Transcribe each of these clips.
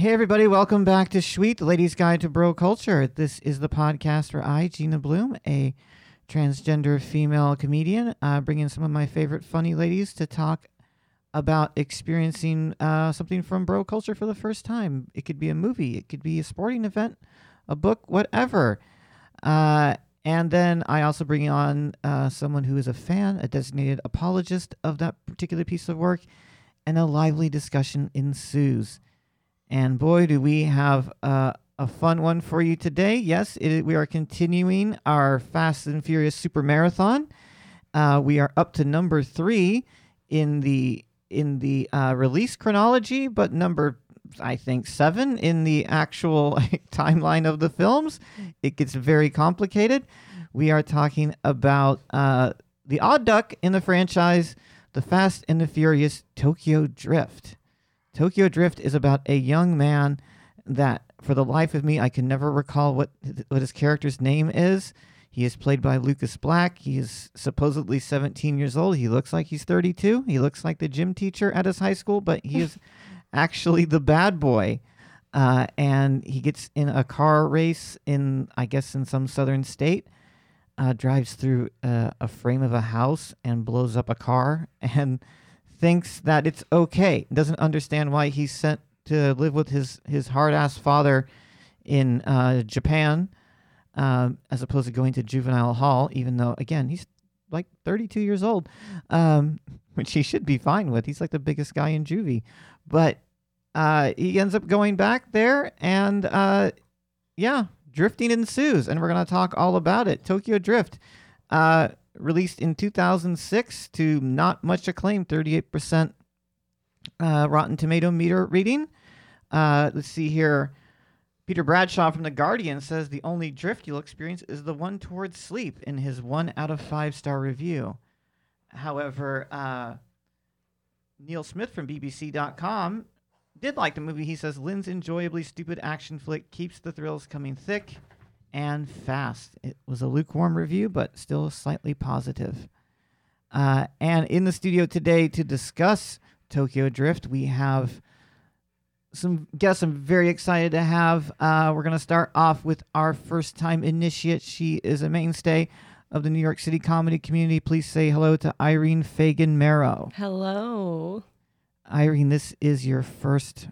Hey, everybody, welcome back to Sweet, the Ladies Guide to Bro Culture. This is the podcast where I, Gina Bloom, a transgender female comedian, uh, bring in some of my favorite funny ladies to talk about experiencing uh, something from bro culture for the first time. It could be a movie, it could be a sporting event, a book, whatever. Uh, and then I also bring on uh, someone who is a fan, a designated apologist of that particular piece of work, and a lively discussion ensues. And boy, do we have uh, a fun one for you today. Yes, it, we are continuing our Fast and Furious Super Marathon. Uh, we are up to number three in the in the uh, release chronology, but number I think seven in the actual timeline of the films. It gets very complicated. We are talking about uh, the odd duck in the franchise, the Fast and the Furious Tokyo Drift. Tokyo Drift is about a young man that, for the life of me, I can never recall what what his character's name is. He is played by Lucas Black. He is supposedly 17 years old. He looks like he's 32. He looks like the gym teacher at his high school, but he is actually the bad boy. Uh, and he gets in a car race in, I guess, in some southern state. Uh, drives through uh, a frame of a house and blows up a car and thinks that it's okay. Doesn't understand why he's sent to live with his his hard ass father in uh, Japan, um, as opposed to going to juvenile hall. Even though, again, he's like 32 years old, um, which he should be fine with. He's like the biggest guy in juvie, but uh, he ends up going back there, and uh, yeah, drifting ensues, and we're gonna talk all about it. Tokyo Drift. Released in 2006 to not much acclaim, 38% uh, Rotten Tomato meter reading. Uh, let's see here. Peter Bradshaw from The Guardian says the only drift you'll experience is the one towards sleep in his one out of five star review. However, uh, Neil Smith from BBC.com did like the movie. He says Lin's enjoyably stupid action flick keeps the thrills coming thick and fast. It was a lukewarm review, but still slightly positive. Uh, and in the studio today to discuss Tokyo Drift, we have some guests I'm very excited to have. Uh, we're going to start off with our first time initiate. She is a mainstay of the New York City comedy community. Please say hello to Irene Fagan Marrow. Hello. Irene, this is your first.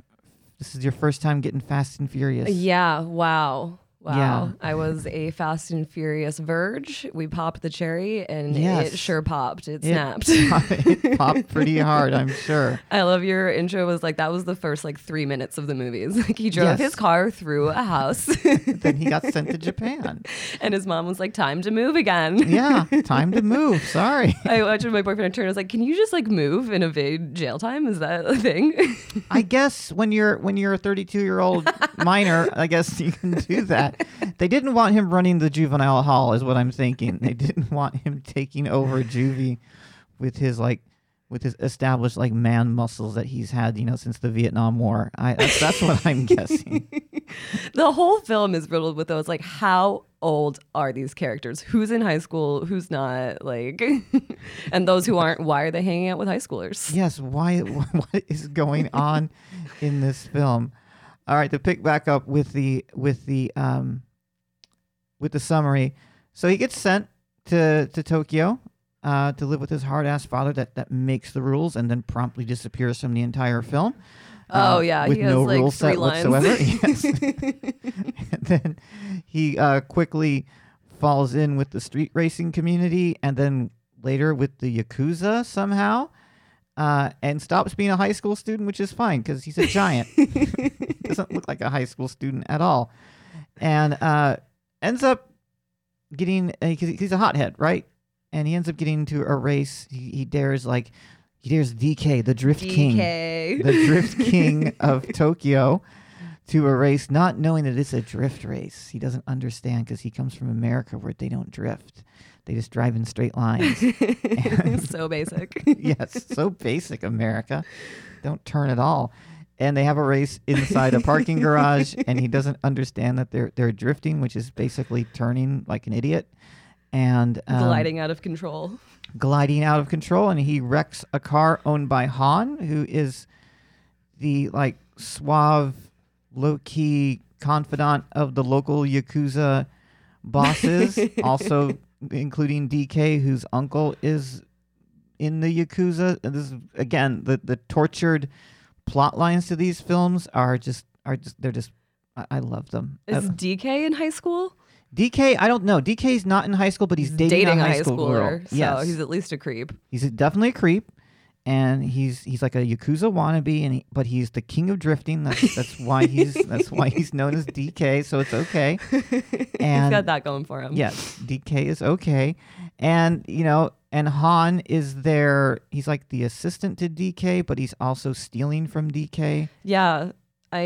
This is your first time getting Fast and Furious. Yeah. Wow. Wow. Yeah. I was a Fast and Furious Verge. We popped the cherry and Yes. it sure popped. It It snapped. it popped pretty hard, I'm sure. I love your intro was like that was the first like three minutes of the movies. Like he drove Yes. his car through a house Then he got sent to Japan. and his mom was like, Time to move again. Yeah, time to move. Sorry. I watched my boyfriend turn. I was like, Can you just like move and evade jail time? Is that a thing? I guess when you're when you're a 32 year old minor, I guess you can do that. They didn't want him running the juvenile hall, is what I'm thinking. They didn't want him taking over juvie with his like with his established like man muscles that he's had, you know, since the Vietnam War. I that's, that's what I'm guessing. the whole film is riddled with those like how old are these characters who's in high school who's not like and those who aren't why are they hanging out with high schoolers Yes, why what is going on in this film? All right, to pick back up with the with the um with the summary. So he gets sent to to Tokyo uh, to live with his hard ass father that, that makes the rules and then promptly disappears from the entire film. Oh uh, yeah, with he has no like rule three set lines. whatsoever. yes. and then he uh, quickly falls in with the street racing community and then later with the Yakuza somehow. Uh, and stops being a high school student, which is fine because he's a giant. Doesn't look like a high school student at all. And uh, ends up getting, because he's a hothead, right? And he ends up getting into a race. He, he dares, like, he dares DK, the Drift King DK. the Drift King of Tokyo to a race, not knowing that it's a drift race. He doesn't understand because he comes from America where they don't drift. They just drive in straight lines. so basic. yes, so basic America. Don't turn at all. And they have a race inside a parking garage, and he doesn't understand that they're they're drifting, which is basically turning like an idiot. And um, Gliding out of control. gliding out of control and he wrecks a car owned by Han, who is the like suave, low key confidant of the local Yakuza bosses, also including DK, whose uncle is in the Yakuza. And this is again the the tortured plot lines to these films are just are just they're just I, I love them. Is Uh, DK in high school? DK, I don't know. DK's not in high school, but he's, dating, a high, school girl. So yes, he's at least a creep. He's definitely a creep, and he's he's like a yakuza wannabe, and he, but he's the king of drifting. That's that's why he's that's why he's known as DK. So it's okay. He's got that going for him. yes, DK is okay, and you know, and Han is there. He's like the assistant to DK, but he's also stealing from DK. Yeah. I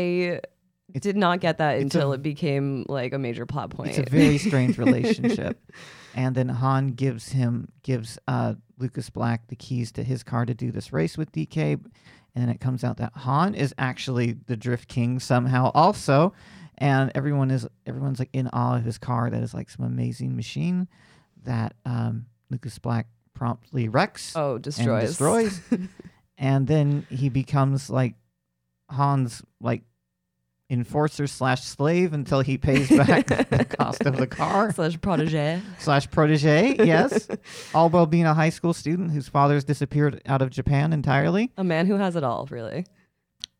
It's- did not get that it's a- until it became like a major plot point. It's a very strange relationship. And then Han gives him gives uh, Lucas Black the keys to his car to do this race with DK, and then it comes out that Han is actually the Drift King somehow also, and everyone is everyone's like in awe of his car. That is like some amazing machine that um, Lucas Black promptly wrecks oh, and destroys. destroys, and then he becomes like Han's like enforcer slash slave until he pays back the cost of the car Slash protege. slash protege. Yes, all while being a high school student whose father's disappeared out of Japan entirely. A man who has it all, really.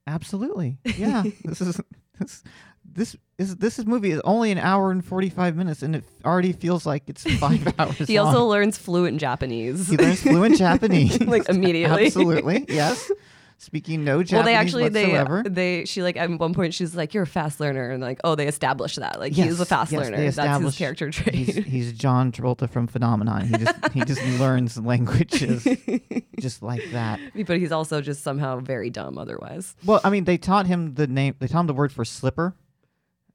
Absolutely, yeah. this is this this is this is movie is only an hour and forty five minutes, and it already feels like it's five hours. He also learns fluent Japanese. he learns fluent Japanese like immediately. Absolutely, yes. Speaking no Japanese Well, they actually whatsoever. they they she like at one point she's like you're a fast learner and like oh they established that like he's a fast yes, learner that's his character trait. he's, he's John Travolta from Phenomenon. He just he just learns languages just like that. but he's also just somehow very dumb otherwise. Well, I mean, they taught him the name. They taught him the word for slipper,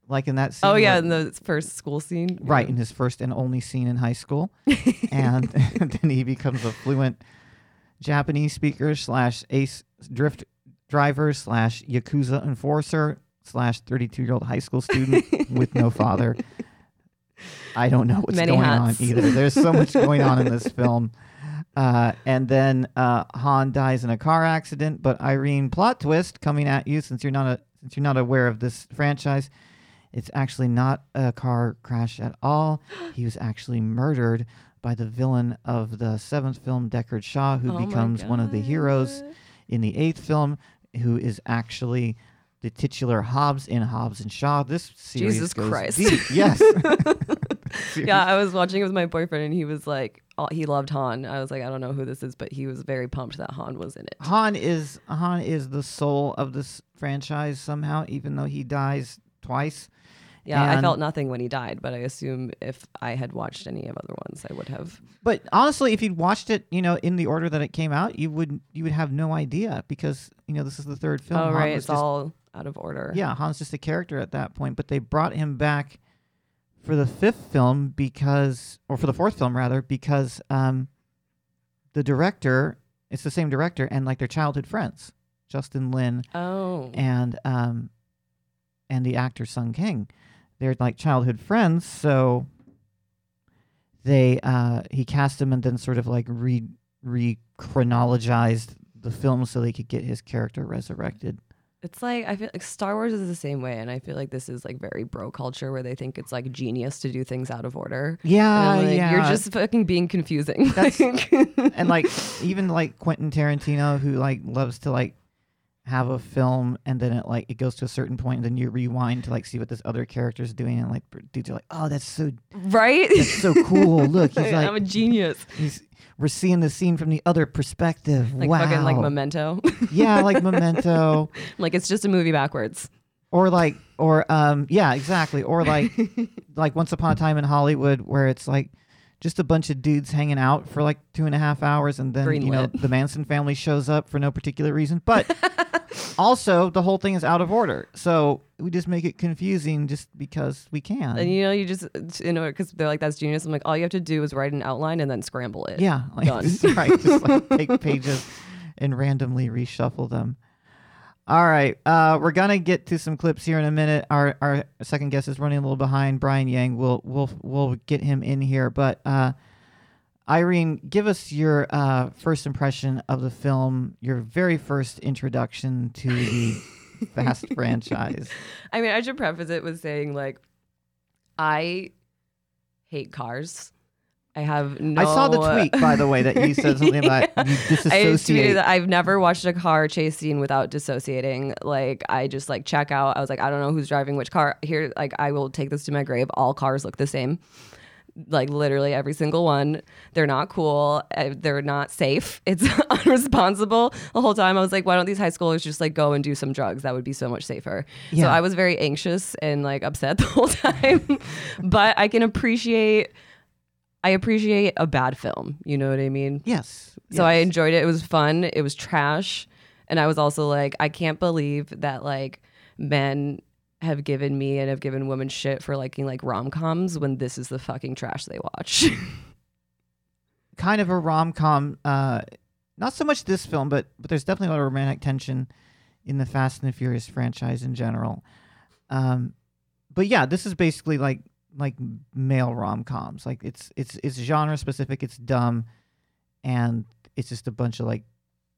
like in that scene. Oh yeah, in the first school scene. right in his first and only scene in high school, and then he becomes a fluent Japanese speaker slash ace drift driver slash yakuza enforcer slash thirty two year old high school student with no father. I don't know what's Many going hats. on either. There's so much going on in this film. Uh, and then uh, Han dies in a car accident. But Irene, plot twist coming at you since you're not a since you're not aware of this franchise. It's actually not a car crash at all. He was actually murdered by the villain of the seventh film, Deckard Shaw, who Oh becomes one of the heroes in the eighth film, who is actually the titular Hobbs in Hobbs and Shaw. This series Jesus goes Christ. deep. Yes. Yeah, I was watching it with my boyfriend and he was like, oh, he loved Han. I was like, I don't know who this is, but he was very pumped that Han was in it. Han is Han is the soul of this franchise somehow, even though he dies twice. Yeah, I felt nothing when he died, but I assume if I had watched any of other ones, I would have. But honestly, if you'd watched it, you know, in the order that it came out, you would you would have no idea because you know this is the third film. oh, right. It's just- all out of order. yeah, Han's just a character at that point. But they brought him back for the fifth film because, or for the fourth film rather, because um, the director, it's the same director, and like their childhood friends, Justin Lin Oh. and um, and the actor Sung Kang. They're like childhood friends, so they uh, he cast him and then sort of like re re chronologized the film so they could get his character resurrected It's like I feel like Star Wars is the same way, and I feel like this is like very bro culture where they think it's like genius to do things out of order. Yeah, like, yeah. You're just fucking being confusing. That's- and like even like Quentin Tarantino, who like loves to like have a film and then it like it goes to a certain point and then you rewind to like see what this other character's doing and like dudes are like, oh, that's so right? that's so cool. Look, he's like I'm a genius. he's we're seeing the scene from the other perspective. Like wow. fucking like Memento. yeah, like Memento. like it's just a movie backwards. or like or um yeah exactly or like like once upon a time in hollywood where it's like just a bunch of dudes hanging out for like two and a half hours and then you know the manson family shows up for no particular reason but also the whole thing is out of order so we just make it confusing just because we can And you know, you just you know because they're like that's genius. I'm like, all you have to do is write an outline and then scramble it. yeah like, Done. right just like take pages and randomly reshuffle them all right, uh, we're gonna get to some clips here in a minute. Our our second guest is running a little behind. Brian Yang, we'll we'll we'll get him in here. But uh, Irene, give us your uh, first impression of the film. Your very first introduction to the Fast franchise. I mean, I should preface it with saying like, I hate cars. I have no. I saw the tweet, by the way, that you said something about you disassociate. I have never watched a car chase scene without dissociating. Like I just like check out. I was like, I don't know who's driving which car. Here, like I will take this to my grave. All cars look the same. Like literally every single one. They're not cool. uh, They're not safe. It's unresponsible. The whole time I was like, why don't these high schoolers just like go and do some drugs? That would be so much safer. Yeah. So I was very anxious and like upset the whole time. but I can appreciate. I appreciate a bad film. You know what I mean? yes. So I enjoyed it. It was fun. It was trash. And I was also like, I can't believe that like men have given me and have given women shit for liking like rom coms when this is the fucking trash they watch. kind of a rom com. Uh, not so much this film, but but there's definitely a lot of romantic tension in the Fast and the Furious franchise in general. Um, but yeah, this is basically like like male rom coms. Like it's it's it's genre specific. It's dumb, and it's just a bunch of like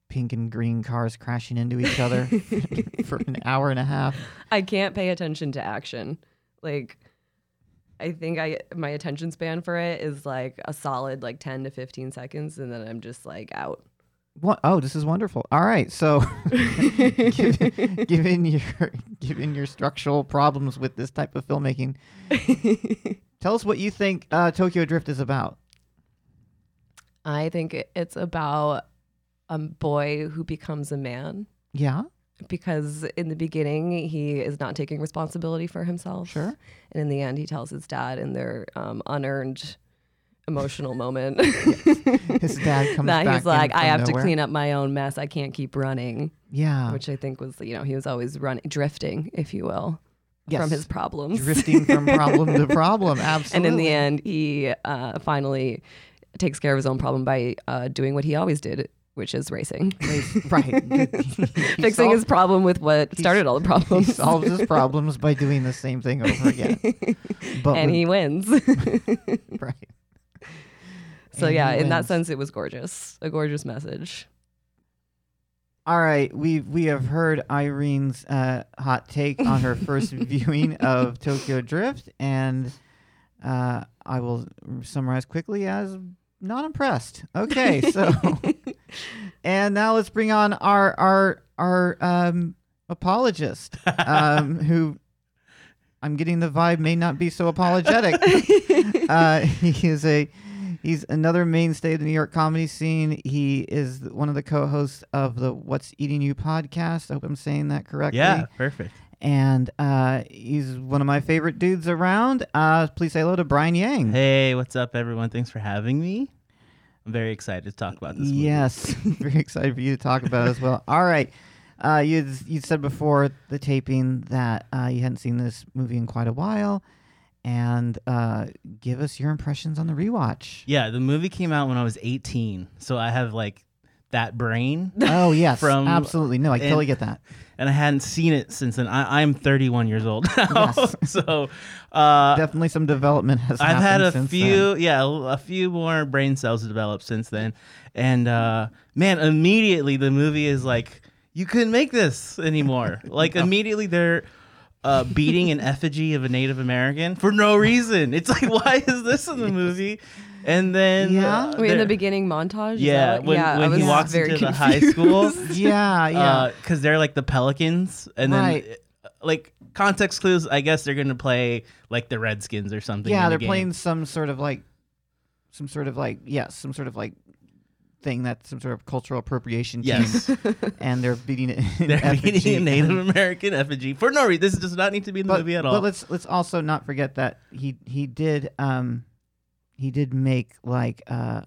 pink and green cars crashing into each other for an hour and a half. I can't pay attention to action. Like I think I my attention span for it is like a solid like 10 to 15 seconds and then I'm just like out. What? Oh, this is wonderful. All right, so given, given your given your structural problems with this type of filmmaking, tell us what you think uh, Tokyo Drift is about. I think it's about a boy who becomes a man. Yeah, because in the beginning he is not taking responsibility for himself. Sure. And in the end, he tells his dad in their um, unearned emotional moment his dad comes that back he's like, I have nowhere." to clean up my own mess. I can't keep running, Yeah, which I think was, you know, he was always running, drifting, if you will, Yes. from his problems. drifting from problem to problem. Absolutely. And in the end, he uh, finally takes care of his own problem by uh, doing what he always did, which is racing. right, Fixing solved- his problem with what started all the He problems. solves his problems by doing the same thing over again. But and he wins. right. So And yeah, in that sense, it was gorgeous. A gorgeous message. All right, we we have heard Irene's uh, hot take on her first viewing of Tokyo Drift, and uh, I will summarize quickly as not impressed. Okay, so and now let's bring on our our our um, apologist, um, who I'm getting the vibe may not be so apologetic. uh, he is a he's another mainstay of the New York comedy scene. He is one of the co-hosts of the What's Eating You podcast. I hope I'm saying that correctly. Yeah, perfect. And uh, he's one of my favorite dudes around. Uh, please say hello to Brian Yang. Hey, what's up, everyone? Thanks for having me. I'm very excited to talk about this. movie. Yes, very excited for you to talk about it as well. All right. Uh, you you said before the taping that uh, you hadn't seen this movie in quite a while, and uh, give us your impressions on the rewatch. Yeah, the movie came out when I was 18, so I have like that brain, Oh yes, From- absolutely. No, I and- totally get that. and I hadn't seen it since then. I, I'm 31 years old now, Yes. so uh, Definitely some development has. I've had a few, then. yeah, a few more brain cells developed since then, and uh, man, immediately the movie is like you couldn't make this anymore. Like immediately they're uh, beating an effigy of a Native American for no reason. It's like, why is this in the movie? And then Yeah. uh, Wait, in the beginning montage. Yeah, that when, yeah, when he walks very into the high school, Yeah, yeah. because they're like the Pelicans, and then Right. uh, like context clues. I guess they're gonna play like the Redskins or something. yeah, in the they're game. playing some sort of like, some sort of like, yes, some sort of like thing that's some sort of cultural appropriation team, Yes, and they're beating it. they're beating a Native American effigy for no reason. This does not need to be in the but, movie at all. But let's let's also not forget that he he did um he did make like uh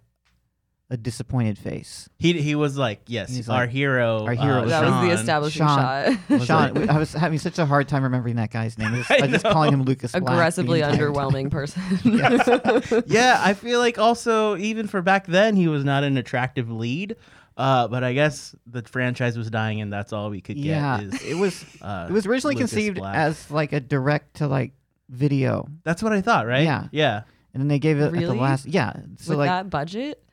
a disappointed face. he he was like, yes, He's our like, hero. our hero uh, was That was the establishing Sean. shot. Was Sean, like- I was having such a hard time remembering that guy's name. I just, I I just know. calling him Lucas. Black the Aggressively entire time. underwhelming person. yeah, I feel like also even for back then he was not an attractive lead. Uh, but I guess the franchise was dying, and that's all we could get. Yeah, is, it was uh, it was originally Lucas conceived Black. as like a direct to like video, That's what I thought, right? Yeah. yeah. and then they gave it at the Really? last. Yeah, so With like that budget?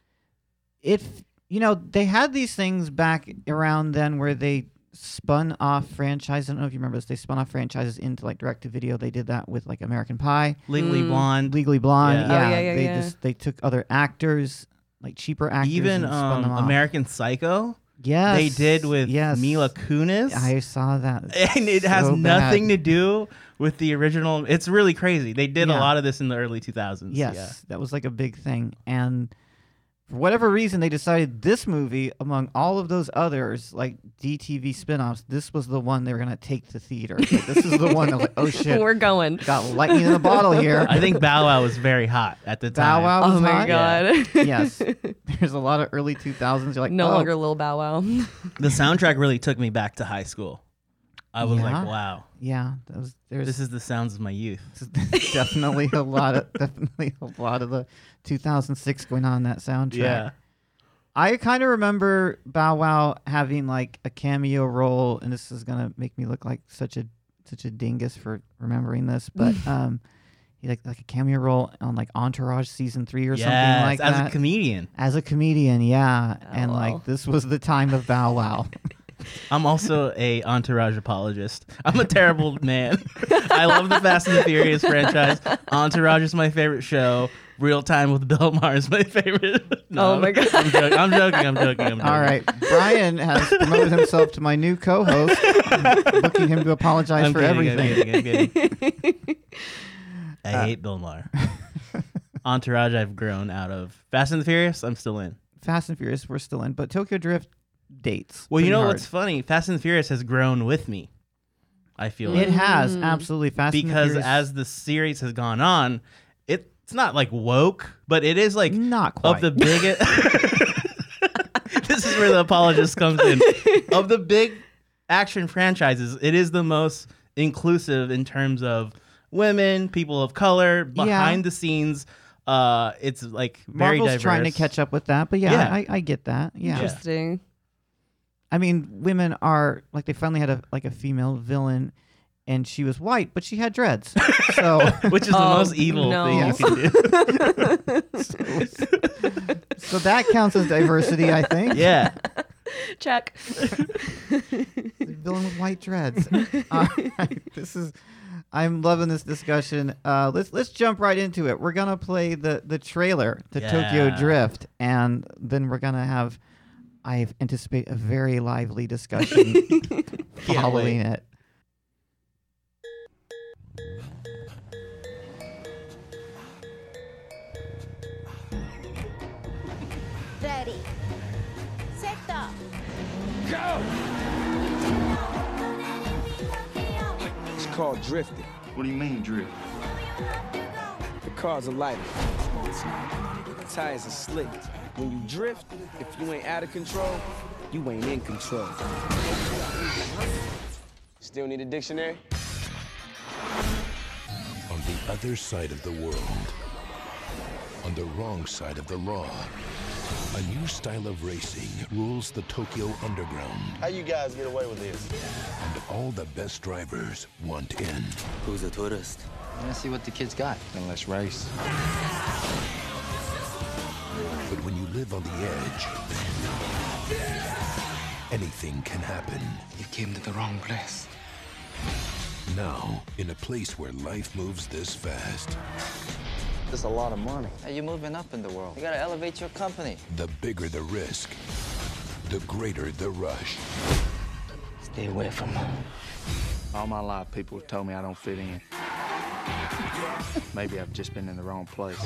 If you know they had these things back around then where they spun off franchises. I don't know if you remember this. They spun off franchises into like direct to video. They did that with like American Pie, Legally Mm. Blonde. Legally Blonde. Yeah. Oh, yeah, yeah, they yeah. just they took other actors, like cheaper actors, Even and spun um, them off. American Psycho. Yes, They did with yes. Mila Kunis. I saw that, and it has nothing bad. to do with the original. It's really crazy. They did a lot of this in the early 2000s. Yes, Yeah. that was like a big thing. And for whatever reason, they decided this movie, among all of those others, like DTV spin-offs, this was the one they were gonna take to theater. Like, this is the one that was like, oh shit, We're going. got lightning in a bottle here. I think Bow Wow was very hot at the Bow time. Wow was Oh my hot. god. Yes, there's a lot of early 2000s. You're like, no oh, longer Lil Bow Wow. The soundtrack really took me back to high school. I was Yeah? like, wow, Yeah, that was there's this is the sounds of my youth. definitely a lot of definitely a lot of the 2006 going on in that soundtrack. Yeah. I kind of remember Bow Wow having like a cameo role, and this is gonna make me look like such a such a dingus for remembering this, but um, he like like a cameo role on like Entourage season three or something like as that. a comedian. as a comedian, yeah, and like this was the time of Bow Wow. I'm also a entourage apologist. I'm a terrible man. I love the Fast and the Furious franchise. Entourage is my favorite show. Real Time with Bill Maher is my favorite. Oh my God. I'm joking. I'm joking. I'm joking. I'm joking. All right, Brian has promoted himself to my new co-host, I'm looking him to apologize I'm for kidding, everything. I'm kidding, I'm kidding. I Uh, hate Bill Maher. Entourage, I've grown out of. Fast and the Furious, I'm still in. Fast and Furious, we're still in, but Tokyo Drift dates. Well, you know hard. what's funny? Fast and Furious has grown with me. I feel It like. has Mm. absolutely Fast because Furious- as the series has gone on, it's not like woke, but it is like not quite. of the biggest. this is where the apologist comes in. of the big action franchises, it is the most inclusive in terms of women, people of color, behind the scenes. Uh, it's like very Marvel's diverse. trying to catch up with that, but yeah, Yeah. I, I get that. Yeah. Interesting. I mean, women are like they finally had a like a female villain, and she was white, but she had dreads. So, which is the Oh, most evil no. thing you can do. so that counts as diversity, I think. yeah. Check. villain with white dreads. All right, this is. I'm loving this discussion. Uh, let's let's jump right into it. We're gonna play the the trailer to Tokyo Drift, and then we're gonna have. I anticipate a very lively discussion following wait. it. Ready. Set up. It's called drifting. What do you mean, drift? The cars are lighter. The tires are slick. When you drift, if you ain't out of control, you ain't in control. Still need a dictionary? On the other side of the world, on the wrong side of the law, a new style of racing rules the Tokyo underground, How you guys get away with this? and all the best drivers want in. Who's a tourist? Let's see what the kids got. Then let's race. But when you live on the edge, anything can happen. You came to the wrong place. Now, in a place where life moves this fast, That's a lot of money. Hey, you're moving up in the world. You gotta elevate your company. the bigger the risk, the greater the rush. Stay away from home. All my life, people have told me I don't fit in. Maybe I've just been in the wrong place.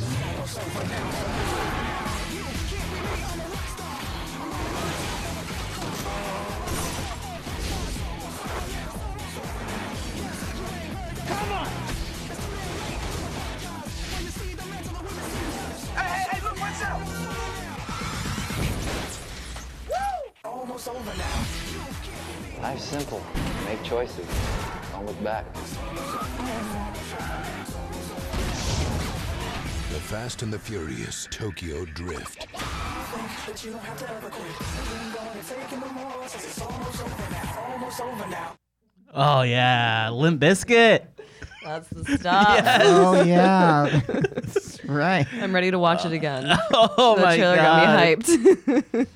Life's simple. Make choices. Don't look back. The Fast and the Furious Tokyo Drift. Oh yeah, Limp Bizkit. That's the stuff. Oh yeah, That's right. I'm ready to watch it again. Oh the my trailer god! got me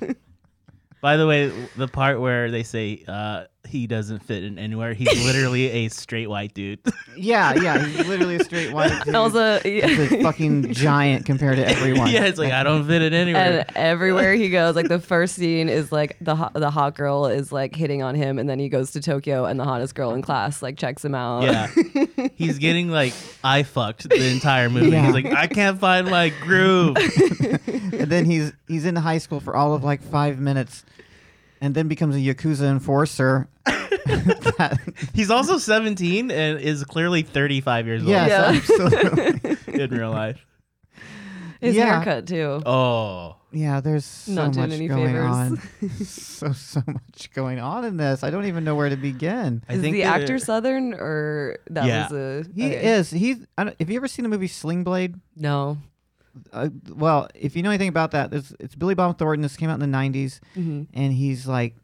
hyped. By the way, the part where they say uh, he doesn't fit in anywhere, he's literally a straight white dude. Yeah, yeah. He's literally a straight white dude. also, He's a fucking giant compared to everyone. yeah, it's like I don't fit in anywhere. and everywhere he goes, like the first scene is like the hot, the hot girl is like hitting on him, and then he goes to Tokyo, and the hottest girl in class like checks him out. yeah, he's getting like I fucked the entire movie. Yeah. He's like I can't find my groove. and then he's he's in high school for all of like five minutes, and then becomes a yakuza enforcer. That- he's also 17 and is clearly 35 years old yes, Yeah. absolutely. in real life. his Yeah. haircut too. Oh, Yeah, there's so Not doing much any going favors. on. so so much going on in this. I don't even know where to begin. I is think the that- actor Southern or that Yeah. was a He okay. is. He. I don't, have you ever seen the movie Sling Blade? no. Uh, well, if you know anything about that, it's, it's Billy Bob Thornton. This came out in the '90s, Mhm. and he's like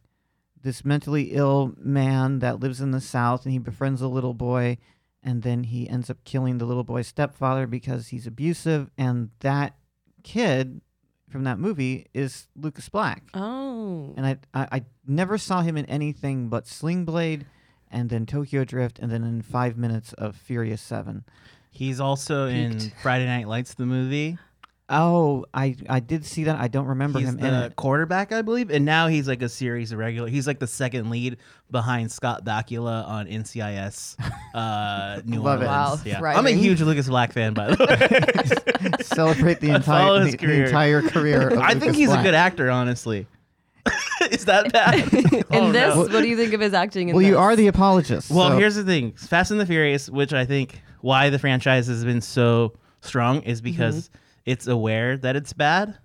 this mentally ill man that lives in the South, and he befriends a little boy, and then he ends up killing the little boy's stepfather because he's abusive, and that kid from that movie is Lucas Black. Oh. and I, I I never saw him in anything but Sling Blade, and then Tokyo Drift, and then in five minutes of Furious Seven. He's also in Friday Night Lights, the movie. Oh, I I did see that. I don't remember He's him in the it. quarterback, I believe, and now he's like a series regular. He's like the second lead behind Scott Bakula on NCIS. Uh, New Love it. Orleans. Wow, Yeah, I'm a huge Lucas Black fan, by the way. Celebrate the entire his the, the career. entire career. Of I think Lucas he's Black. a good actor, honestly. Is that bad? in Oh, this, no. what do you think of his acting? In Well, you are the apologist. Well, so- here's the thing: Fast and the Furious, which I think why the franchise has been so strong, is because Mm-hmm. it's aware that it's bad,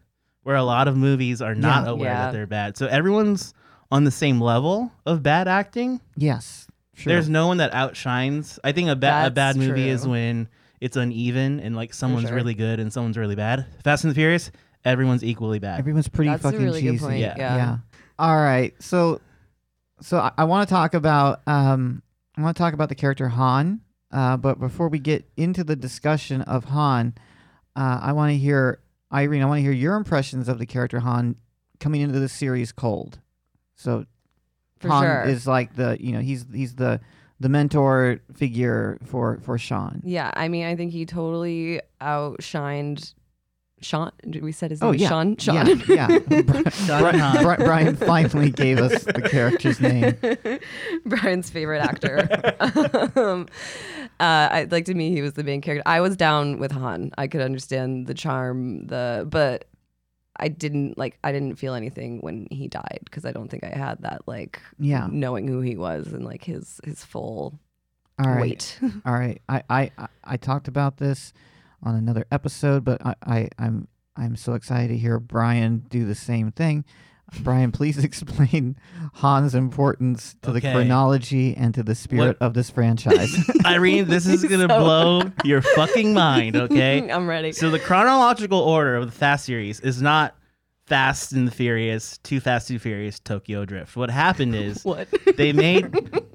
where a lot of movies are not Yeah. aware Yeah. that they're bad. So everyone's on the same level of bad acting. yes. Sure. There's no one that outshines. I think a, ba- a bad movie is when it's uneven and like someone's sure. really good and someone's really bad. Fast and the Furious, everyone's equally bad. Everyone's pretty That's a fucking really good cheesy. point, Yeah. yeah. All right. So, so I, I want to talk about um, I want to talk about the character Han. Uh, but before we get into the discussion of Han, uh, I want to hear Irene. I want to hear your impressions of the character Han coming into the series cold. So, For Han sure. is like the you know he's he's the the mentor figure for for Sean. Yeah, I mean, I think he totally outshined Sean. We said his Oh name. yeah, Sean. Sean. Yeah, yeah. Bri- Sean Bri- Brian finally gave us the character's name. Brian's favorite actor. um, uh, I like to me he was the main character. I was down with Han. I could understand the charm, the but I didn't like. I didn't feel anything when he died because I don't think I had that like Yeah. knowing who he was and like his his full All right. weight. All right. I, I, I- I talked about this on another episode, but I, I, I'm I'm so excited to hear Brian do the same thing. Brian, please explain Han's importance to the chronology and to the spirit of this franchise. Irene, this is gonna So- blow your fucking mind. Okay. I'm ready. So the chronological order of the Fast series is not Fast and the Furious, Too Fast, Too Furious, Tokyo Drift. What happened is what? they made.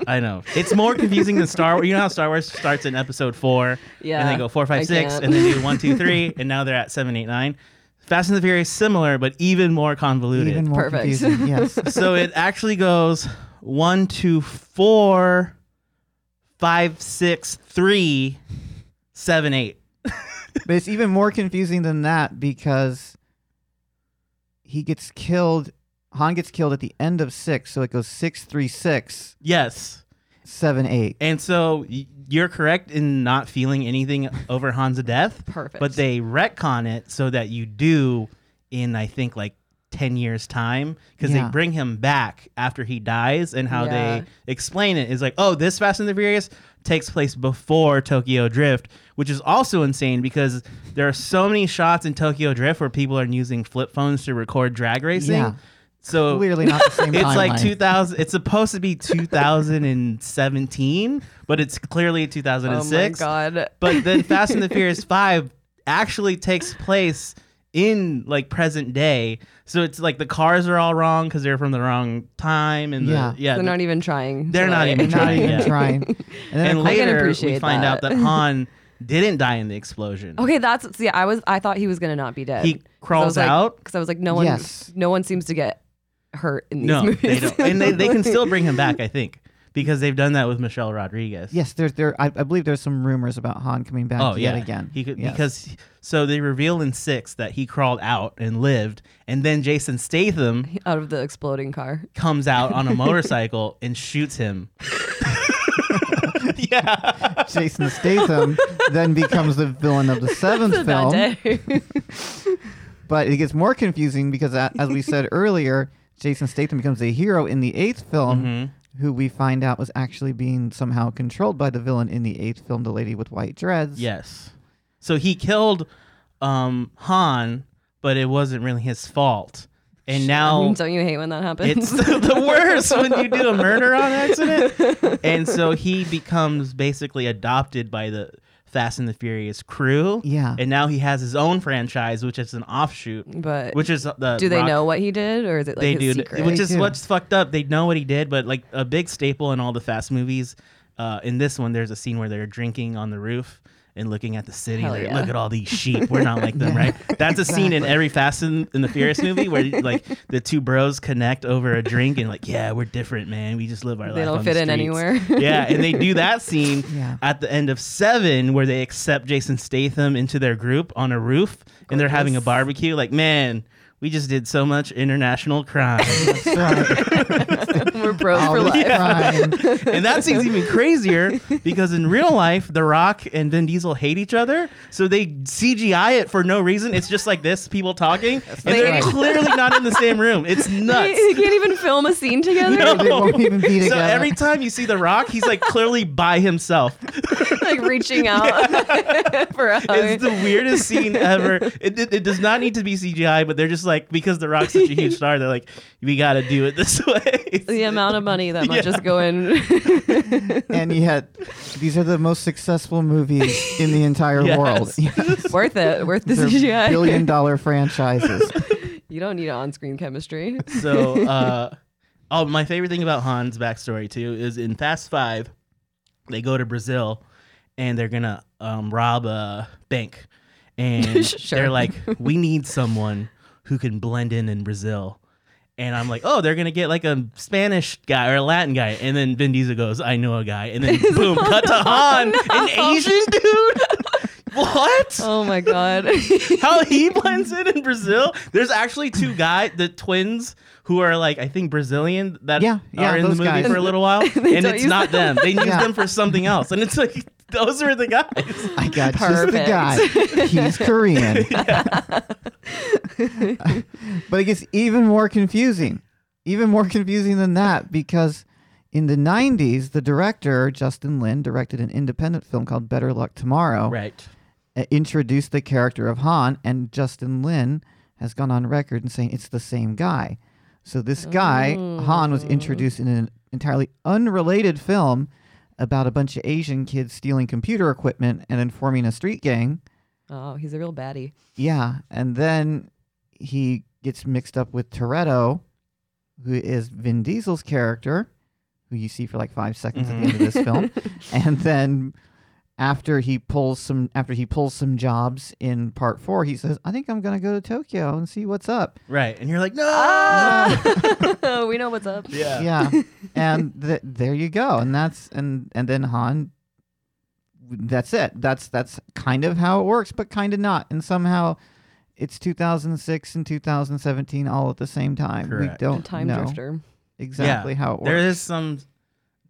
I know it's more confusing than Star Wars. You know how Star Wars starts in Episode four, Yeah, and they go four, I six, can't. and then do one, two, three, and now they're at seven, eight, nine. Fast and the Furious similar, but even more convoluted. Even more Perfect. confusing. Yes. so it actually goes one, two, four, five, six, three, seven, eight. but it's even more confusing than that because he gets killed. Han gets killed at the end of six, so it goes six, three, six, Yes. Seven, eight. And so y- you're correct in not feeling anything over Han's death. Perfect. But they retcon it so that you do in, I think, like 10 years' time because Yeah. they bring him back after he dies. And how Yeah. they explain it is like, oh, this Fast and the Furious takes place before Tokyo Drift, which is also insane because there are so many shots in Tokyo Drift where people are using flip phones to record drag racing. Yeah. So Clearly not the same it's like 2000 it's supposed to be 2017 but it's clearly 2006 Oh my god. but then fast and the furious 5 actually takes place in like present day so it's like the cars are all wrong because they're from the wrong time and Yeah. the, yeah They're the- not even trying. They're not like- even Not trying, even yeah. trying. And then and of course- I can later we appreciate find out that. that han didn't die in the explosion Okay, that's yeah. I was I thought he was gonna not be dead. He crawls out? because I was like, no one, Yes. no one seems to get hurt in these no movies. they don't and they, they can still bring him back i think because they've done that with michelle rodriguez Yes, there's there. I, I believe there's some rumors about Han coming back Oh yet yeah, again. He could Yes. because so they reveal in six that he crawled out and lived, and then Jason Statham out of the exploding car. comes out on a motorcycle and shoots him. yeah, Jason Statham then becomes the villain of the seventh It's a bad film. But it gets more confusing because, as we said earlier, Jason Statham becomes a hero in the eighth film, Mm-hmm. who we find out was actually being somehow controlled by the villain in the eighth film, the lady with white dreads. yes. So he killed um, Han, but it wasn't really his fault. And now Don't you hate when that happens? It's the, the worst when you do a murder on accident. And so he becomes basically adopted by the Fast and the Furious crew. Yeah. And now he has his own franchise, which is an offshoot. But which is the do they Rock- know what he did, or is it like they do, secret? which They is do. what's fucked up. They know what he did, but like a big staple in all the Fast movies. Uh, in this one, there's a scene where they're drinking on the roof and looking at the city. Hell Like, yeah. Look at all these sheep. We're not like them, right? That's a scene in every Fast and in the Furious movie where like the two bros connect over a drink and like, yeah, we're different, man. We just live our life. They don't on fit the in anywhere. yeah, and they do that scene Yeah. at the end of seven where they accept Jason Statham into their group on a roof and they're having a barbecue. Like, man, we just did so much international crime. We're bros for life. and that seems even crazier because in real life, The Rock and Vin Diesel hate each other, so they CGI it for no reason. It's just like this, people talking, and they're right. clearly not in the same room. It's nuts. they can't even film a scene together. No. They won't even be So every time you see The Rock, he's like clearly by himself. like reaching out for a hug. It's the weirdest scene ever. It, it, it does not need to be CGI, but they're just like because The Rock's such a huge star, they're like, we got to do it this way. the amount of money that might Yeah. just go in. and yet, these are the most successful movies in the entire Yes. world. Yes. worth it. Worth the They're CGI. billion dollar franchises. You don't need on-screen chemistry. so uh oh my favorite thing about Han's backstory too is in Fast Five, they go to Brazil and they're gonna um, rob a bank, and Sure. they're like, we need someone who can blend in in Brazil. And I'm like, oh, they're gonna get like a Spanish guy or a Latin guy, and then Vin Diesel goes, I know a guy, and then boom, cut to oh, Han, an Asian dude. what? Oh my god. how he blends in in Brazil. There's actually two guys, the twins, who are like I think Brazilian that Yeah, yeah, are in the movie guys. for a little while, and don't it's use not them. They use Yeah. them for something else, and it's like those are the guys. I got just the guy. He's Korean. but it gets even more confusing. Even more confusing than that because in the 90s, the director, Justin Lin, directed an independent film called Better Luck Tomorrow. Right. uh, introduced the character of Han, and Justin Lin has gone on record and saying it's the same guy. So this guy, Han, was introduced in an entirely unrelated film about a bunch of Asian kids stealing computer equipment and then forming a street gang. Oh, he's a real baddie. Yeah, and then he gets mixed up with Toretto, who is Vin Diesel's character, who you see for like five seconds at the end of this film, mm-hmm. and then after he pulls some after he pulls some jobs in part four, he says, "I think I'm gonna go to Tokyo and see what's up." Right. And you're like, no. Ah! we know what's up. Yeah. yeah, and th- there you go, and that's and and then Han. That's it. That's that's kind of how it works, but kind of not, and somehow. It's 2006 and 2017 all at the same time. Correct. We don't Time know drifter. exactly Yeah. how it works. There is some.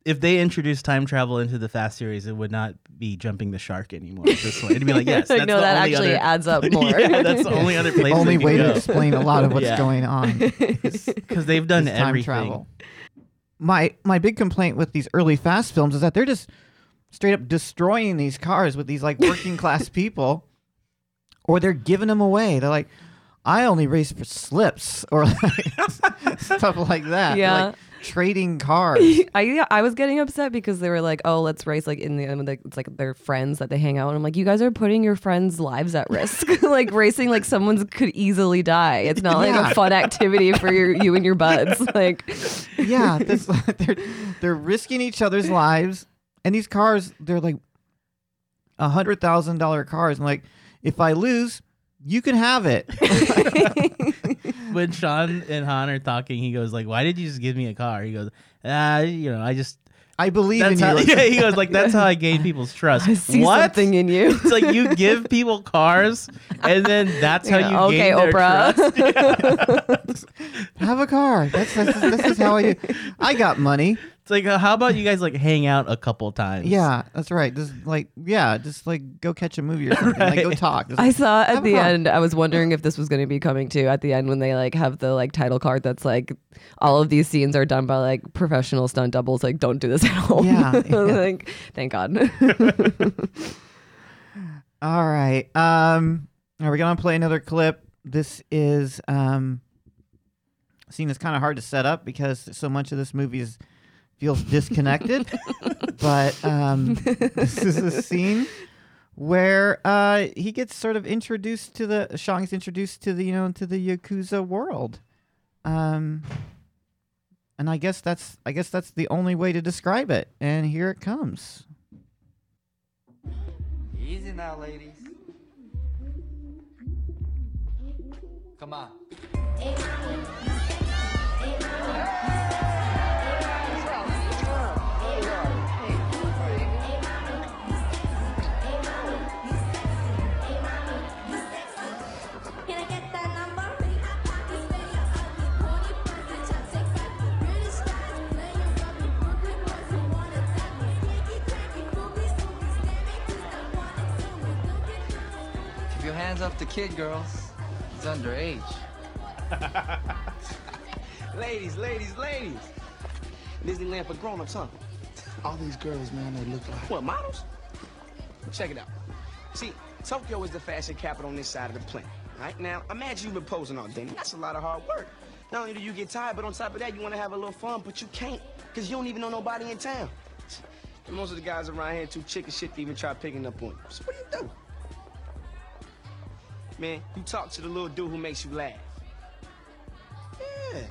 If they introduced time travel into the Fast series, it would not be jumping the shark anymore. This way, it'd be like, yes, that's no, the that only actually other, adds up more. yeah, that's the only other place. only they can way to go. explain a lot of what's Yeah. going on. because they've done is time everything. travel. My my big complaint with these early fast films is that they're just straight up destroying these cars with these like working class people, or they're giving them away. They're like, I only race for slips or like, stuff like that. Yeah. like, trading cars. I I was getting upset because they were like, "Oh, let's race like in the end, like, it's like their friends that they hang out." And I'm like, "You guys are putting your friends' lives at risk. like racing, like someone could easily die. It's not like Yeah. a fun activity for your you and your buds. Like, yeah, this, they're they're risking each other's lives, and these cars they're like a hundred thousand dollar cars. And like, if I lose, you can have it. When Sean and Han are talking, he goes like, "Why did you just give me a car?" He goes, "Ah, you know, I just." I believe That's in how, you. yeah, he goes like, "That's how I gain people's trust." I see what? something in you. It's like you give people cars, and then that's how Yeah, you okay, gain their Oprah. trust. have a car. That's, that's this is how I do. I got money. It's like, uh, how about you guys like hang out a couple times? Yeah, that's right. Just like yeah, just like go catch a movie or something. Like go talk. Just- I saw at the car. end. I was wondering if this was going to be coming too. At the end, when they like have the like title card that's like all of these scenes are done by like professional stunt doubles. Like, don't do this at home. Yeah, yeah. like, thank God. All right. Um, are we gonna play another clip? This is um, a scene that's kind of hard to set up because so much of this movie is feels disconnected. but um, this is a scene where uh, he gets sort of introduced to the Sean gets introduced to the you know to the yakuza world. Um, and I guess that's I guess that's the only way to describe it. And here it comes. Easy now, ladies. Come on. Hands off the kid, girls. He's underage. Ladies, ladies, ladies. Disneyland for grown-ups, huh? All these girls, man, they look like. What, models? Check it out. See, Tokyo is the fashion capital on this side of the planet. Right now, imagine you've been posing all day. That's a lot of hard work. Not only do you get tired, but on top of that, you want to have a little fun, but you can't, because you don't even know nobody in town. And most of the guys around here too chicken shit to even try picking up on you. So what do you do? Man, you talk to the little dude who makes you laugh. Yeah.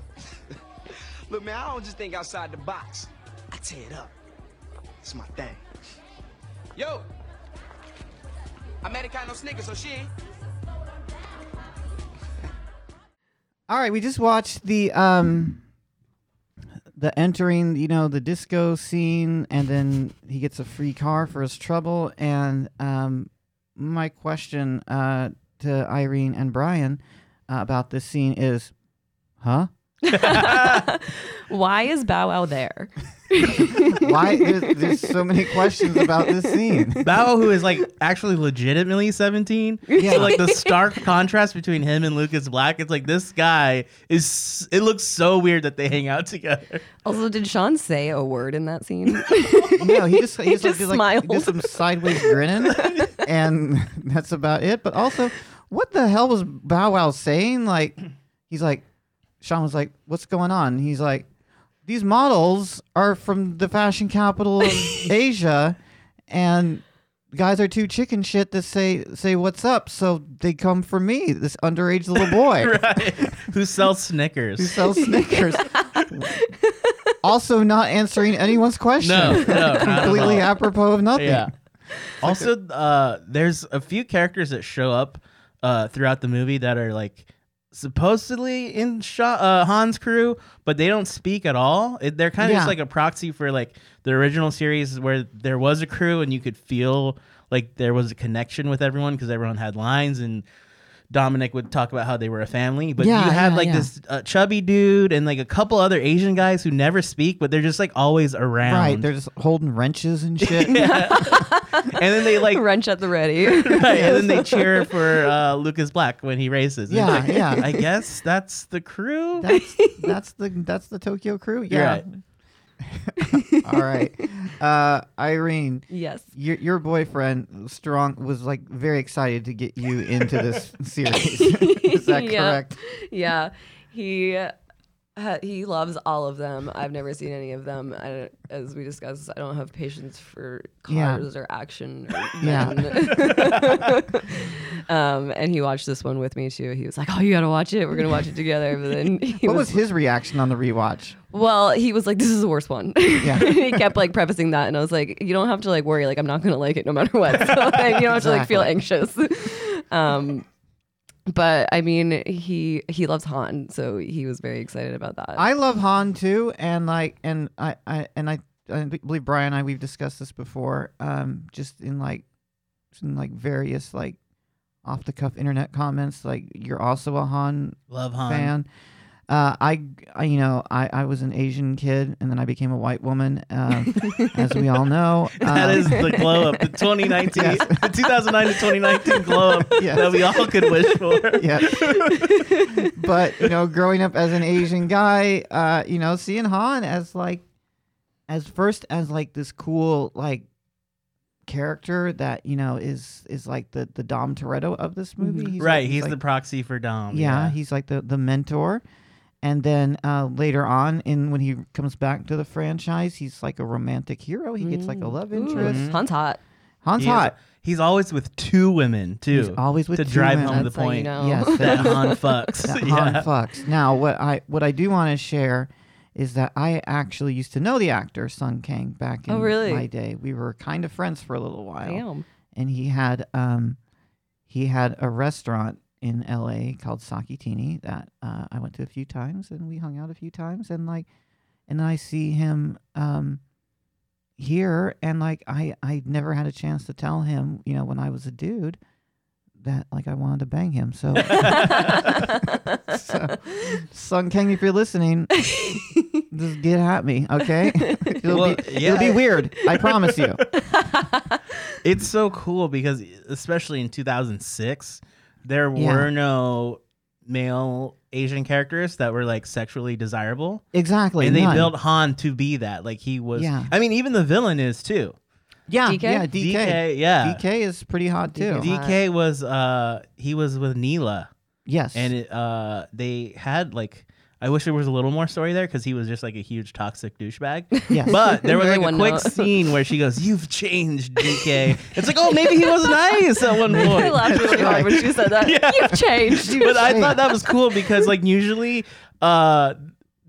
Look, man, I don't just think outside the box. I tear it up. It's my thing. Yo! Americano Snickers, so she. All right, we just watched the um the entering, you know, the disco scene and then he gets a free car for his trouble and um my question uh to Irene and Brian uh, about this scene is huh? Why is Bow Wow there? Why there's, there's so many questions about this scene. Bao, who is like actually legitimately 17. Yeah. So like the stark contrast between him and Lucas Black, it's like this guy is. It looks so weird that they hang out together. Also, did Sean say a word in that scene? No, he just he just, just like, did, like, did some sideways grinning, and that's about it. But also, what the hell was Bow Wow saying? Like, he's like, Sean was like, "What's going on?" He's like, "These models are from the fashion capital of Asia, and." Guys are too chicken shit to say say what's up, so they come for me, this underage little boy right. Who sells Snickers? who sells Snickers. also, not answering anyone's question. No, no, completely apropos of nothing. Yeah. Also, uh, there's a few characters that show up uh, throughout the movie that are like supposedly in Sha- uh, Han's crew, but they don't speak at all. It, they're kind of Yeah. just like a proxy for like the original series where there was a crew and you could feel like there was a connection with everyone because everyone had lines and. Dominic would talk about how they were a family, but Yeah, you have yeah, like yeah. this uh, chubby dude and like a couple other Asian guys who never speak, but they're just like always around. Right, they're just holding wrenches and shit. and then they like Wrench at the ready. right, and then they cheer for uh, Lucas Black when he races. Yeah, like, yeah. I guess that's the crew. That's that's the that's the Tokyo crew. You're Yeah. right. All right, uh, Irene. yes. Your your boyfriend strong was like very excited to get you into this series. Is that Yeah. correct? Yeah. He ha- he loves all of them. I've never seen any of them. I don't, as we discussed, I don't have patience for Yeah. cars or action. Or Yeah. men. um, and he watched this one with me too. He was like, "Oh, you gotta watch it. We're gonna watch it together." But then he What was his reaction on the rewatch? Well, he was like, "This is the worst one." Yeah. he kept like prefacing that, and I was like, "You don't have to like worry. Like, I'm not gonna like it no matter what. So, like, you don't have to like feel anxious." Um, but I mean, he he loves Han, so he was very excited about that. I love Han too, and like, and I, I and I, I believe Brian and I we've discussed this before. Um, just in like, in like various like off the cuff internet comments, like you're also a Han Love Han. fan. Uh, I, I, you know, I, I was an Asian kid, and then I became a white woman, um, as we all know. That Um, is the glow up, the 2019, the 2009 to 2019 glow up Yes. that we all could wish for. Yes. but you know, growing up as an Asian guy, uh, you know, seeing Han as like, as first as like this cool like character that you know is is like the the Dom Toretto of this movie. He's like- right, he's like- the proxy for Dom. yeah, he's like the the mentor. And then uh, later on, in when he comes back to the franchise, he's like a romantic hero. He gets like a love Ooh, interest. Han's hot. Han's He is- hot. He's always with two women too. He's always with to two drive women. home That's the how you point. know. Yes, that Han fucks. that yeah. Han fucks. Now, what I what I do want to share is that I actually used to know the actor Sung Kang back in Oh, really? my day. We were kind of friends for a little while, Damn. and he had um he had a restaurant in L.A. called Saketini that uh, I went to a few times, and we hung out a few times, and like, and I see him um here, and like I I never had a chance to tell him, you know, when I was a dude. That like I wanted to bang him, so so, Sung Kang, if you're listening, just get at me, okay? it'll, Well, be, yeah. it'll be weird. I promise you. It's so cool because especially in 2006, there Yeah. were no male Asian characters that were like sexually desirable. Exactly. and they none. built Han to be that. Like he was. Yeah. I mean, even the villain is too. Yeah, DK? yeah, DK. DK, yeah. DK is pretty hot too. DK. DK was uh he was with Neela, yes. and it, uh they had like. I wish there was a little more story there because he was just like a huge toxic douchebag. Yes. But there was like a quick note. scene where she goes, "You've changed, DK." It's like, oh, maybe he was nice at one point. I laughed really hard when she said that. Yeah. You've changed. but I thought that was cool because like usually uh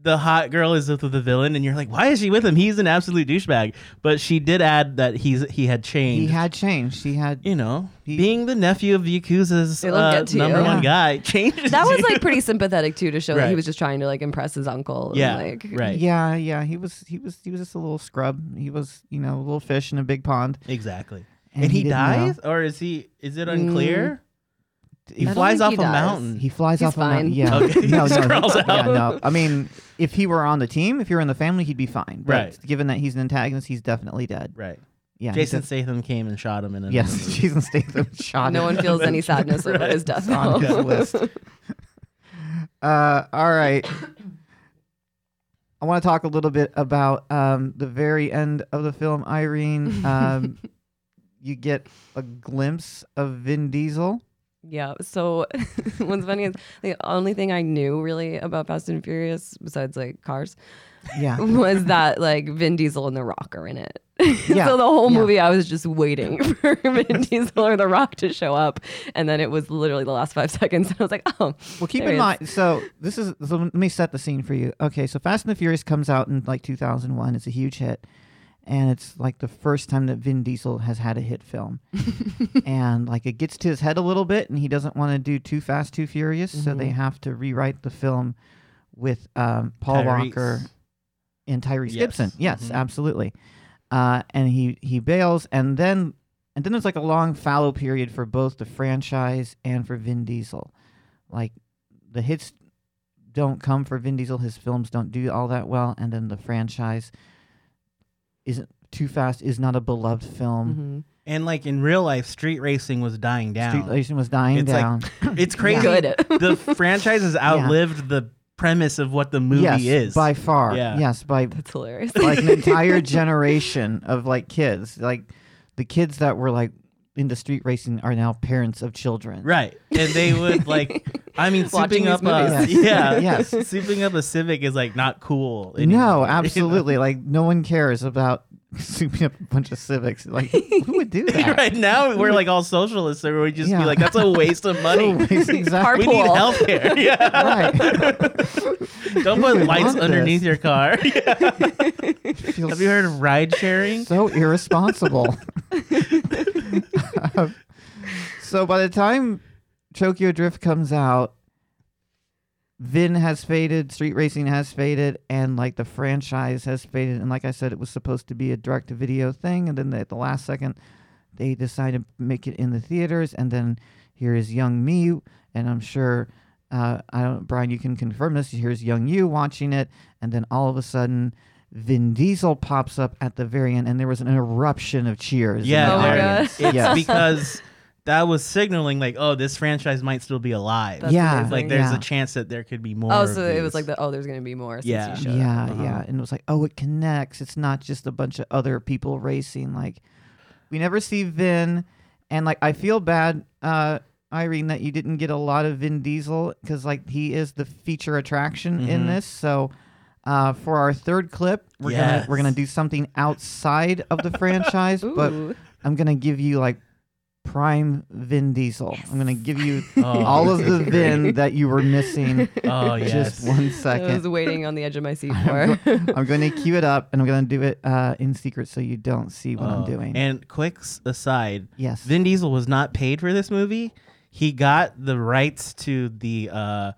the hot girl is with the villain and you're like why is she with him he's an absolute douchebag but she did add that he's he had changed he had changed. He had you know He- being the nephew of Yakuza's It'll uh, number you. one guy changes That was you. like pretty sympathetic too to show that he was just trying to like impress his uncle. and, yeah like, right Yeah, yeah. He was he was he was just a little scrub. He was, you know, a little fish in a big pond. exactly And and, he he, didn't know. dies or is he is it unclear he I flies off he a dies. mountain He flies He's off a mountain. Yeah. Okay, he No, just no, crawls yeah, out. no. I mean, if he were on the team, if he were in the family, he'd be fine. But Right. given that he's an antagonist, he's definitely dead. right Yeah. Jason def- Statham came and shot him in another Yes. Jason Statham shot No him. one feels any sadness about his death. on his list. Uh, all right. I want to talk a little bit about um, the very end of the film, Irene. Um, you get a glimpse of Vin Diesel. Yeah. So what's funny is the only thing I knew really about Fast and Furious, besides like cars, Yeah. was that like Vin Diesel and The Rock are in it. Yeah, so the whole yeah. movie, I was just waiting for Vin Diesel or The Rock to show up, and then it was literally the last five seconds, and I was like, oh. Well, keep in mind. So this is. So let me set the scene for you. Okay, so Fast and the Furious comes out in like 2001. It's a huge hit, and it's like the first time that Vin Diesel has had a hit film. and like it gets to his head a little bit, and he doesn't want to do Too Fast, Too Furious, so they Mhm. have to rewrite the film with um, Paul Tyrese. Walker and Tyrese Yes. Gibson. Yes, Mhm. absolutely. Uh, and he he bails, and then and then there's like a long fallow period for both the franchise and for Vin Diesel. Like the hits don't come for Vin Diesel. His films don't do all that well, and then the franchise isn't Too Fast is not a beloved film. Mhm. And like in real life, street racing was dying down. Street racing was dying It's down. like it's crazy. Good. the franchise has outlived the premise of what the movie yes, is. by far. Yeah. Yes, by That's hilarious. like an entire generation of like kids. Like the kids that were like into street racing are now parents of children. Right. And they would like I mean Watching souping up these a movies. yeah. Yes. Souping up a civic is like not cool. anymore, you No, know? absolutely. Like no one cares about souping up a bunch of civics. Like who would do that? right now we're like all socialists, so we just Yeah. be like, that's a waste of money. Oh, exactly. we need Carpool. health care. Yeah. Right. Don't put would lights want underneath this? your car. Yeah. Feels Have you heard of ride sharing? so irresponsible. so by the time Tokyo Drift comes out, Vin has faded, street racing has faded, and like the franchise has faded. And like I said, it was supposed to be a direct to video thing, and then at the last second, they decided to make it in the theaters. And then here is young me, and I'm sure. Uh, I don't, Brian. You can confirm this. Here's young you watching it, and then all of a sudden, Vin Diesel pops up at the very end, and there was an eruption of cheers. in Yeah, the Oh there- audience. it's Yes. because that was signaling like, oh, this franchise might still be alive. That's Yeah. amazing. like there's Yeah. a chance that there could be more. Oh, so it was like the oh, there's gonna be more. Since Yeah. you yeah. Uh-huh. yeah, and it was like, oh, it connects. It's not just a bunch of other people racing. Like, we never see Vin, and like, I feel bad, uh, Irene, that you didn't get a lot of Vin Diesel because like he is the feature attraction in Mhm. this. So, uh, for our third clip, we're gonna we're gonna do something outside of the franchise, but I'm gonna give you like prime Vin Diesel. I'm gonna give you Oh, all of the Vin that you were missing. Oh yes. Just one second. I was waiting on the edge of my seat I'm, for. go- I'm going to cue it up, and I'm going to do it uh, in secret so you don't see what I'm Oh, doing. And quick aside, yes. Vin Diesel was not paid for this movie. He got the rights to the uh,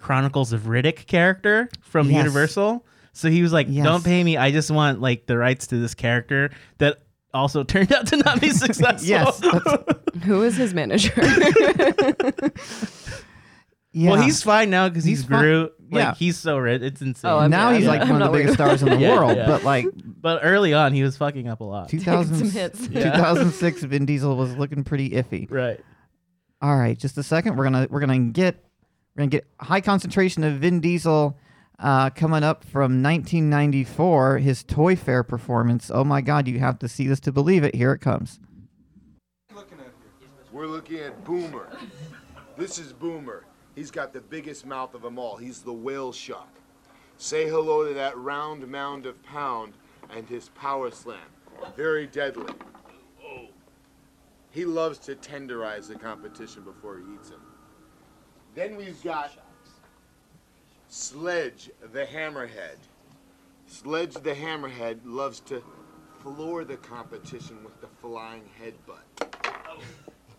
Chronicles of Riddick character from Yes. Universal. So he was like, Yes. "Don't pay me. I just want like the rights to this character that also turned out to not be successful." Yes, that's- Who is his manager? yeah. Well, he's fine now because he's, He's fine. Groot. Like Yeah. he's so rich, it's insane. Oh, I'm- now yeah, he's yeah. like I'm one of the biggest stars in the Yeah, world. yeah. But like but early on, he was fucking up a lot. 2000, some hits. 2006, Vin Diesel was looking pretty iffy. Right. All right, just a second. We're gonna we're gonna get we're gonna get high concentration of Vin Diesel uh, coming up from 1994. His Toy Fair performance. Oh my God, you have to see this to believe it. Here it comes. We're looking at Boomer. This is Boomer. He's got the biggest mouth of them all. He's the whale shark. Say hello to that round mound of pound and his power slam. Very deadly. He loves to tenderize the competition before he eats them. Then we've got Sledge the Hammerhead. Sledge the Hammerhead loves to floor the competition with the flying headbutt.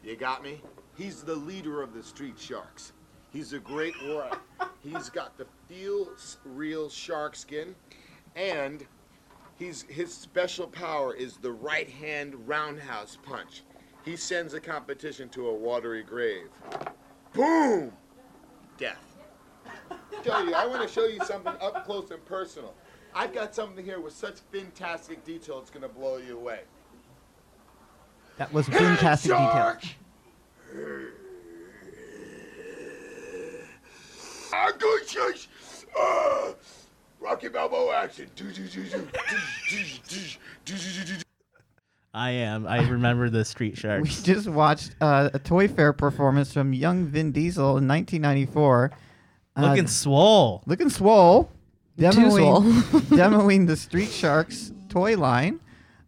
You got me? He's the leader of the Street Sharks. He's a great warrior. He's got the feel real shark skin, and he's his special power is the right hand roundhouse punch. He sends the competition to a watery grave. Boom! Death. Tell you, I want to show you something up close and personal. I've got something here with such fantastic detail, it's gonna blow you away. That was fantastic detail. Shark! Ah, good shush. Ah, Rocky Balboa action. Do, do, do, do. Do, do, do, do, do, do, do. I am. I remember the Street Sharks. We just watched uh, a Toy Fair performance from young Vin Diesel in 1994. Uh, Looking swole. looking swole, Too demoing, demoing the Street Sharks toy line,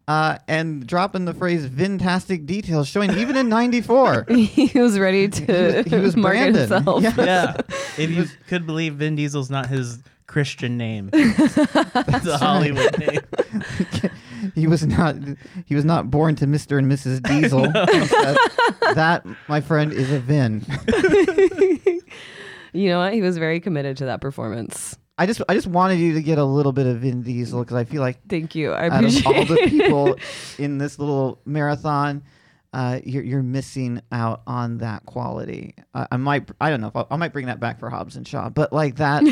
uh, and dropping the phrase "Vintastic details," showing even in '94. he was ready to he was market Brandon. himself. Yeah. Yeah. If you could believe Vin Diesel's not his Christian name. It's a Hollywood name. he was not he was not born to Mr. and Mrs. Diesel. that, that, my friend, is a Vin. You know what? He was very committed to that performance. I just I just wanted you to get a little bit of Vin Diesel because I feel like Thank you. I out of appreciate all the people in this little marathon, uh, you're you're missing out on that quality. I, I might I don't know if I, I might bring that back for Hobbs and Shaw, but like that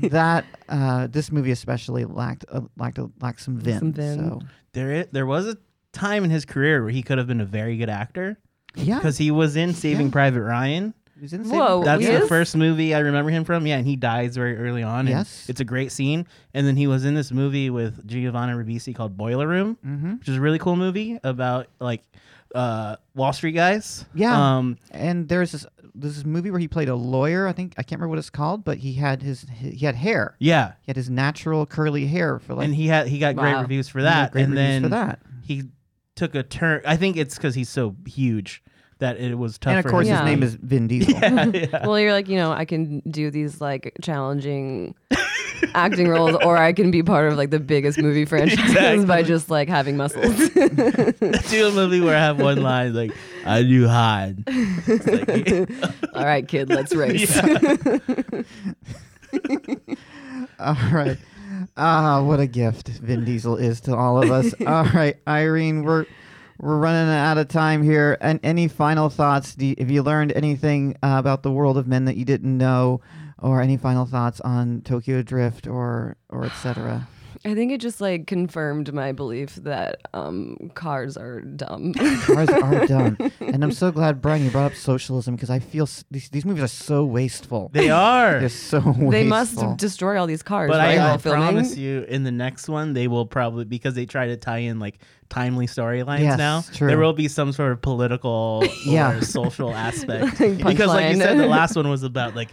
that uh, this movie especially lacked uh, lacked a, lacked some Vin. Some Vin. So There, i- there was a time in his career where he could have been a very good actor yeah, because he was in Saving Yeah. Private Ryan. He was in Whoa, That's the is? first movie I remember him from. Yeah, and he dies very early on. and Yes. it's a great scene. And then he was in this movie with Giovanni Ribisi called Boiler Room, Mhm. which is a really cool movie about like uh, Wall Street guys. Yeah. Um, and there's this this movie where he played a lawyer. I think I can't remember what it's called, but he had his he had hair. yeah. He had his natural curly hair for like and he had he got great Wow. reviews for that. great and reviews then for that. he took a turn. I think it's because he's so huge that it was tough. and of for course him. his Yeah. name is Vin Diesel. yeah, yeah. Well, you're like, you know, I can do these like challenging acting roles, or I can be part of like the biggest movie franchise Exactly. by just like having muscles. do a movie where I have one line like I do hide. It's like- All right, kid, let's race. All right. Ah, what a gift Vin Diesel is to all of us. all right, Irene, we're we're running out of time here. And any final thoughts? You, have you learned anything uh, about the world of men that you didn't know, or any final thoughts on Tokyo Drift or or etc.? I think it just like confirmed my belief that um, cars are dumb. Cars are dumb, and I'm so glad Brian you brought up socialism because I feel s- these these movies are so wasteful. they are. They're so wasteful. they must destroy all these cars, But right? I, I promise you, in the next one, they will probably because they try to tie in like timely storylines Yes, now. true. There will be some sort of political Yeah. or social aspect because, like you said, the last one was about like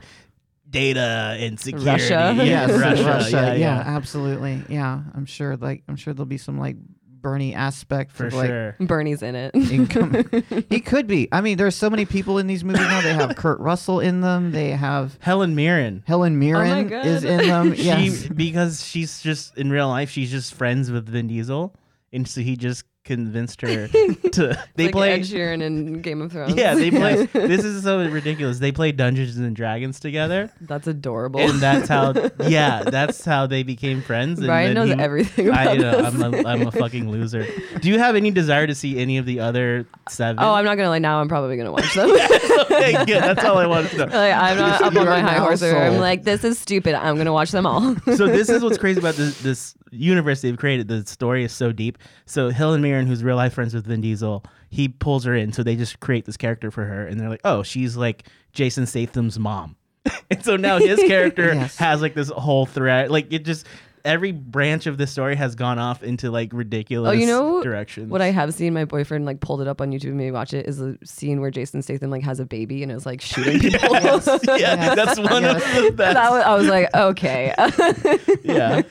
data and security. Russia. Yeah, yes, Russia. Russia. Yeah, Yeah, yeah, absolutely. Yeah, I'm sure. Like, I'm sure there'll be some like Bernie aspect for of, like, sure. Bernie's in it. income. he could be. I mean, there's so many people in these movies now. They have Kurt Russell in them. They have Helen Mirren. Helen oh Mirren God. is in them. Yes. She because she's just in real life, she's just friends with Vin Diesel, and so he just convinced her to. They like play. Ed Sheeran in Game of Thrones. Yeah, they play. this is so ridiculous. They play Dungeons and Dragons together, That's adorable. and that's how. Yeah, that's how they became friends. And Brian then knows he- everything about I know. this. I'm a, I'm a fucking loser. Do you have any desire to see any of the other seven? oh, I'm not gonna lie. Now I'm probably gonna watch them. okay, good. That's all I wanted to know. Like, I'm not up on my high now horse. or I'm sold. like, this is stupid. I'm gonna watch them all. so this is what's crazy about this this universe they've created. The story is so deep. So Hill and Helen Who's real life friends with Vin Diesel, he pulls her in. So they just create this character for her, and they're like, oh, she's like Jason Statham's mom. and so now his character Yes. has like this whole threat. Like it just every branch of the story has gone off into like ridiculous Oh, you know directions. What I have seen, my boyfriend like pulled it up on YouTube and made me watch it. Is a scene where Jason Statham like has a baby and is like shooting people. yes, yeah, Yes. that's one Yes. of the best. That was, I was like, okay. yeah.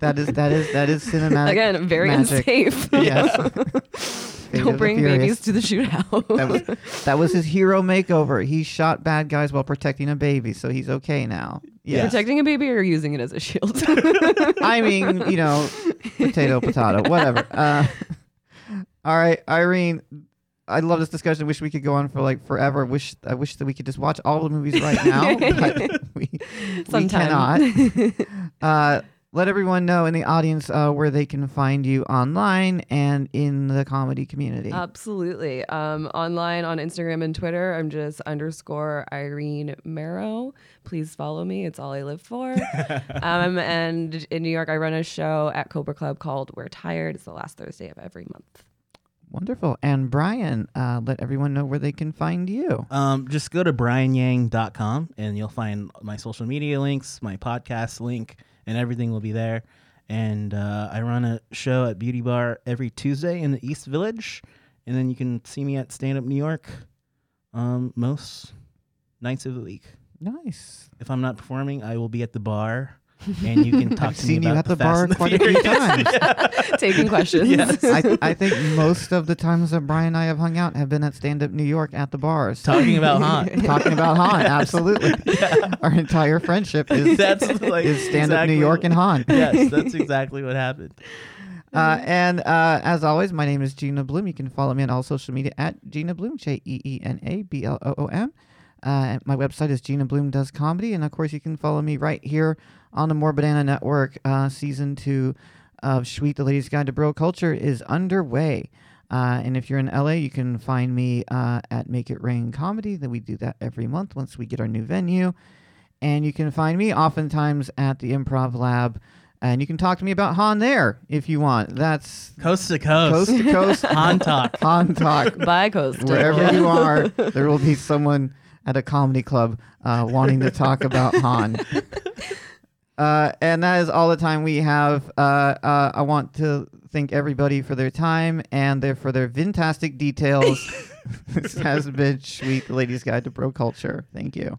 That is that is that is cinematic. Again, very magic. unsafe. Yes. Don't bring babies to the shootout. That was that was his hero makeover. He shot bad guys while protecting a baby, so he's okay now. Yes. Protecting a baby or using it as a shield. I mean, you know, potato, potato, whatever. Uh, all right, Irene. I love this discussion. Wish we could go on for like forever. Wish I wish that we could just watch all the movies right now, but we, we cannot. Uh, let everyone know in the audience uh, where they can find you online and in the comedy community. Absolutely. Um, online on Instagram and Twitter, I'm just underscore Irene Marrow. Please follow me. It's all I live for. um, and in New York, I run a show at Cobra Club called We're Tired. It's the last Thursday of every month. Wonderful. And Brian, uh, let everyone know where they can find you. Um, just go to brianyang.com and you'll find my social media links, my podcast link, and everything will be there. And uh, I run a show at Beauty Bar every Tuesday in the East Village. And then you can see me at Stand Up New York um, most nights of the week. Nice. If I'm not performing, I will be at the bar. And you can talk I've to me seen you about at the Fast bar and quite a few times. Taking questions. Yes. I, I think most of the times that Brian and I have hung out have been at Stand Up New York at the bars. Talking about Han. Talking about Han, absolutely. Our entire friendship is, That's like is Stand Up New York and Han. yes, that's exactly what happened. Uh, and uh, as always, my name is Jeena Bloom. You can follow me on all social media at Jeena Bloom, J E E N A B L O O M. Uh, my website is Jeena Bloom Does Comedy. And of course, you can follow me right here on the More Banana Network. Uh, season two of Sweet the Ladies Guide to Bro Culture is underway. Uh, and if you're in LA, you can find me uh, at Make It Rain Comedy. Then we do that every month once we get our new venue. And you can find me oftentimes at the Improv Lab. And you can talk to me about Han there if you want. That's Coast to coast. coast to coast Han talk. Han talk. Bye, Costa. Wherever you are, there will be someone at a comedy club uh, wanting to talk about Han. Uh, and that is all the time we have. Uh, uh, I want to thank everybody for their time and their for their fantastic details. this has been Sweet Ladies Guide to Bro Culture. Thank you.